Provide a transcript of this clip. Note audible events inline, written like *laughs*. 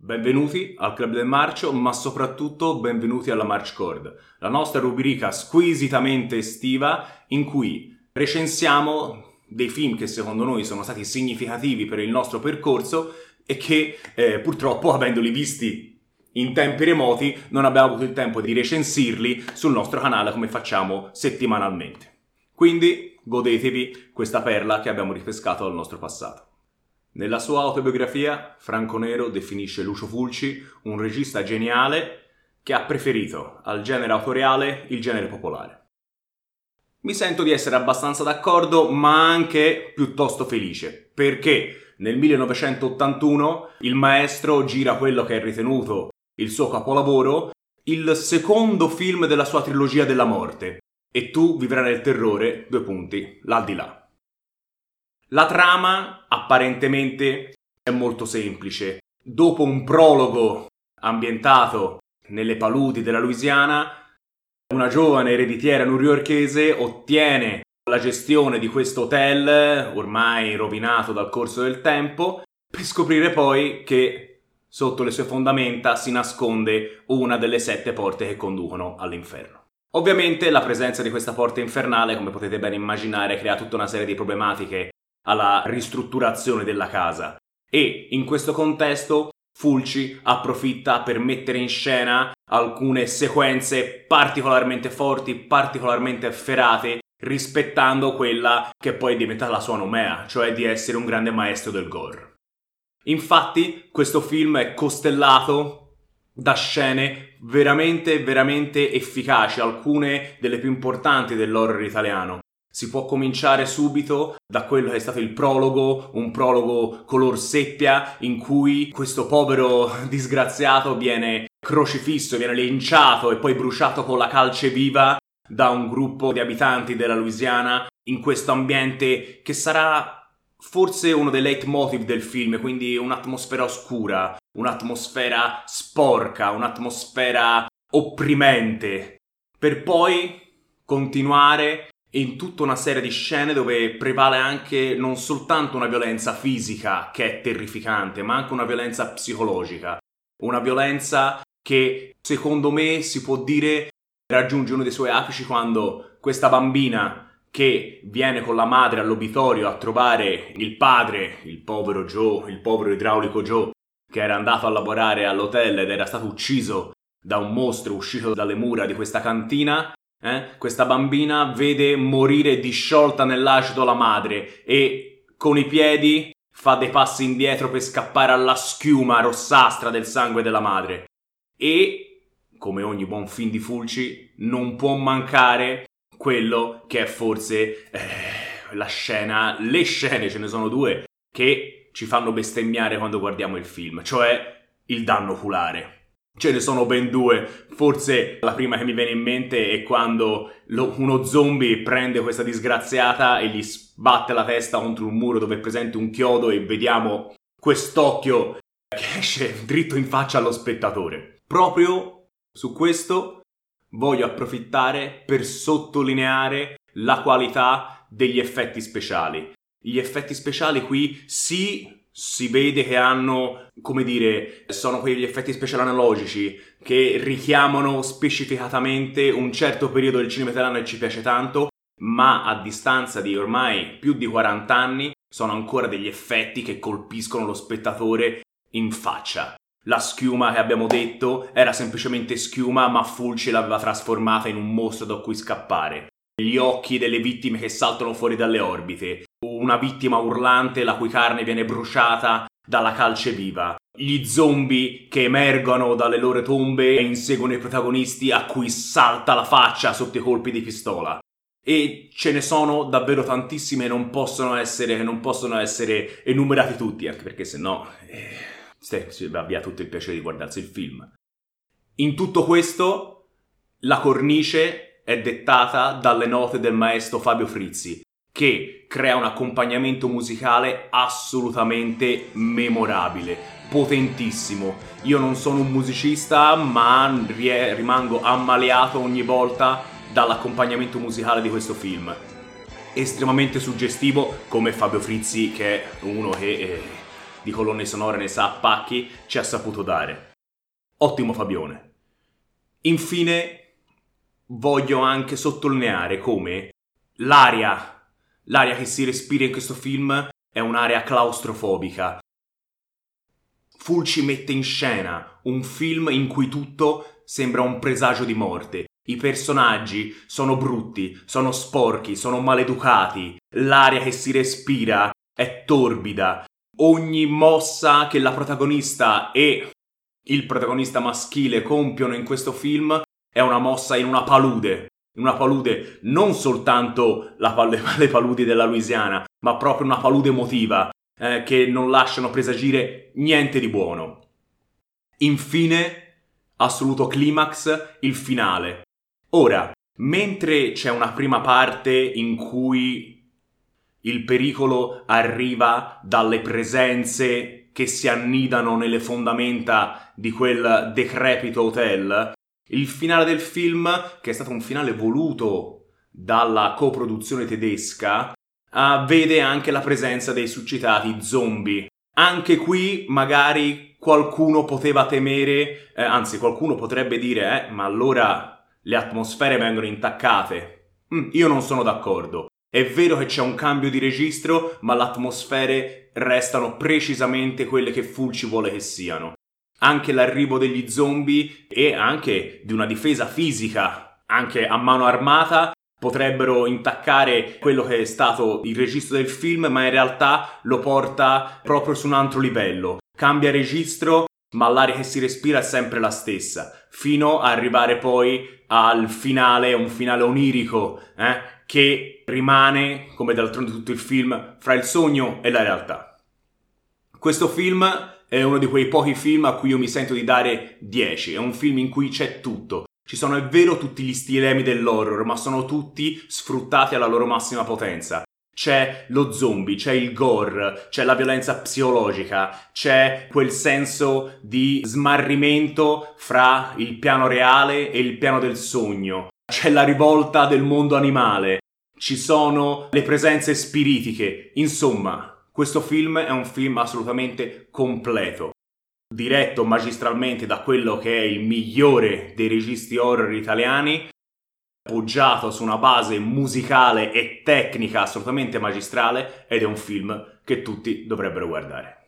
Benvenuti al Club del Marcio, ma soprattutto benvenuti alla March Cord, la nostra rubrica squisitamente estiva in cui recensiamo dei film che secondo noi sono stati significativi per il nostro percorso e che eh, purtroppo, *laughs* avendoli visti in tempi remoti, non abbiamo avuto il tempo di recensirli sul nostro canale come facciamo settimanalmente. Quindi godetevi questa perla che abbiamo ripescato dal nostro passato. Nella sua autobiografia, Franco Nero definisce Lucio Fulci un regista geniale che ha preferito al genere autoriale il genere popolare. Mi sento di essere abbastanza d'accordo, ma anche piuttosto felice, perché nel 1981 il maestro gira quello che è ritenuto il suo capolavoro, il secondo film della sua trilogia della morte, e tu vivrai nel terrore, due punti, l'aldilà. La trama apparentemente è molto semplice. Dopo un prologo ambientato nelle paludi della Louisiana, una giovane ereditiera newyorkese ottiene la gestione di questo hotel, ormai rovinato dal corso del tempo, per scoprire poi che sotto le sue fondamenta si nasconde una delle sette porte che conducono all'inferno. Ovviamente la presenza di questa porta infernale, come potete ben immaginare, crea tutta una serie di problematiche alla ristrutturazione della casa e in questo contesto Fulci approfitta per mettere in scena alcune sequenze particolarmente forti, particolarmente efferate, rispettando quella che poi è diventata la sua nomea, cioè di essere un grande maestro del gore. Infatti, questo film è costellato da scene veramente, veramente efficaci, alcune delle più importanti dell'horror italiano. Si può cominciare subito da quello che è stato il prologo, un prologo color seppia in cui questo povero *laughs* disgraziato viene crocifisso, viene linciato e poi bruciato con la calce viva da un gruppo di abitanti della Louisiana in questo ambiente che sarà forse uno dei leitmotiv del film, quindi un'atmosfera oscura, un'atmosfera sporca, un'atmosfera opprimente, per poi continuare in tutta una serie di scene dove prevale anche non soltanto una violenza fisica che è terrificante, ma anche una violenza psicologica. Una violenza che secondo me si può dire raggiunge uno dei suoi apici quando questa bambina che viene con la madre all'obitorio a trovare il padre, il povero Joe, il povero idraulico Joe, che era andato a lavorare all'hotel ed era stato ucciso da un mostro uscito dalle mura di questa cantina, eh? Questa bambina vede morire disciolta nell'acido la madre e con i piedi fa dei passi indietro per scappare alla schiuma rossastra del sangue della madre. E, come ogni buon film di Fulci, non può mancare quello che è forse eh, la scena, le scene, ce ne sono due, che ci fanno bestemmiare quando guardiamo il film, cioè il danno oculare. Ce ne sono ben due, forse la prima che mi viene in mente è quando lo, uno zombie prende questa disgraziata e gli sbatte la testa contro un muro dove è presente un chiodo e vediamo quest'occhio che *laughs* esce dritto in faccia allo spettatore. Proprio su questo voglio approfittare per sottolineare la qualità degli effetti speciali. Gli effetti speciali qui sì si vede che hanno, come dire, sono quegli effetti speciali analogici che richiamano specificatamente un certo periodo del cinema italiano e ci piace tanto, ma a distanza di ormai più di 40 anni sono ancora degli effetti che colpiscono lo spettatore in faccia. La schiuma che abbiamo detto era semplicemente schiuma, ma Fulci l'aveva trasformata in un mostro da cui scappare. Gli occhi delle vittime che saltano fuori dalle orbite, una vittima urlante la cui carne viene bruciata dalla calce viva. Gli zombie che emergono dalle loro tombe e inseguono i protagonisti a cui salta la faccia sotto i colpi di pistola. E ce ne sono davvero tantissime e non possono essere, non possono essere enumerati tutti, anche perché se no eh, si va via tutto il piacere di guardarsi il film. In tutto questo, la cornice è dettata dalle note del maestro Fabio Frizzi, che crea un accompagnamento musicale assolutamente memorabile, potentissimo. Io non sono un musicista, ma rimango ammaliato ogni volta dall'accompagnamento musicale di questo film. Estremamente suggestivo, come Fabio Frizzi, che è uno che eh, di colonne sonore ne sa a pacchi, ci ha saputo dare. Ottimo Fabione. Infine voglio anche sottolineare come l'aria, l'aria che si respira in questo film è un'area claustrofobica. Fulci mette in scena un film in cui tutto sembra un presagio di morte. I personaggi sono brutti, sono sporchi, sono maleducati, l'aria che si respira è torbida. Ogni mossa che la protagonista e il protagonista maschile compiono in questo film è una mossa in una palude. In una palude non soltanto la, *laughs* le paludi della Louisiana, ma proprio una palude emotiva eh, che non lasciano presagire niente di buono. Infine, assoluto climax, il finale. Ora, mentre c'è una prima parte in cui il pericolo arriva dalle presenze che si annidano nelle fondamenta di quel decrepito hotel, il finale del film, che è stato un finale voluto dalla coproduzione tedesca, uh, vede anche la presenza dei succitati zombie. Anche qui magari qualcuno poteva temere, eh, anzi qualcuno potrebbe dire, eh, ma allora le atmosfere vengono intaccate. Mm, io non sono d'accordo. È vero che c'è un cambio di registro, ma le atmosfere restano precisamente quelle che Fulci vuole che siano. Anche l'arrivo degli zombie e anche di una difesa fisica, anche a mano armata, potrebbero intaccare quello che è stato il registro del film, ma in realtà lo porta proprio su un altro livello. Cambia registro, ma l'aria che si respira è sempre la stessa, fino ad arrivare poi al finale, un finale onirico, eh, che rimane, come d'altronde tutto il film, fra il sogno e la realtà. Questo film è uno di quei pochi film a cui io mi sento di dare 10, è un film in cui c'è tutto, ci sono, è vero, tutti gli stilemi dell'horror, ma sono tutti sfruttati alla loro massima potenza. C'è lo zombie, c'è il gore, c'è la violenza psicologica, c'è quel senso di smarrimento fra il piano reale e il piano del sogno. C'è la rivolta del mondo animale, ci sono le presenze spiritiche. Insomma, questo film è un film assolutamente completo diretto magistralmente da quello che è il migliore dei registi horror italiani, poggiato su una base musicale e tecnica assolutamente magistrale ed è un film che tutti dovrebbero guardare.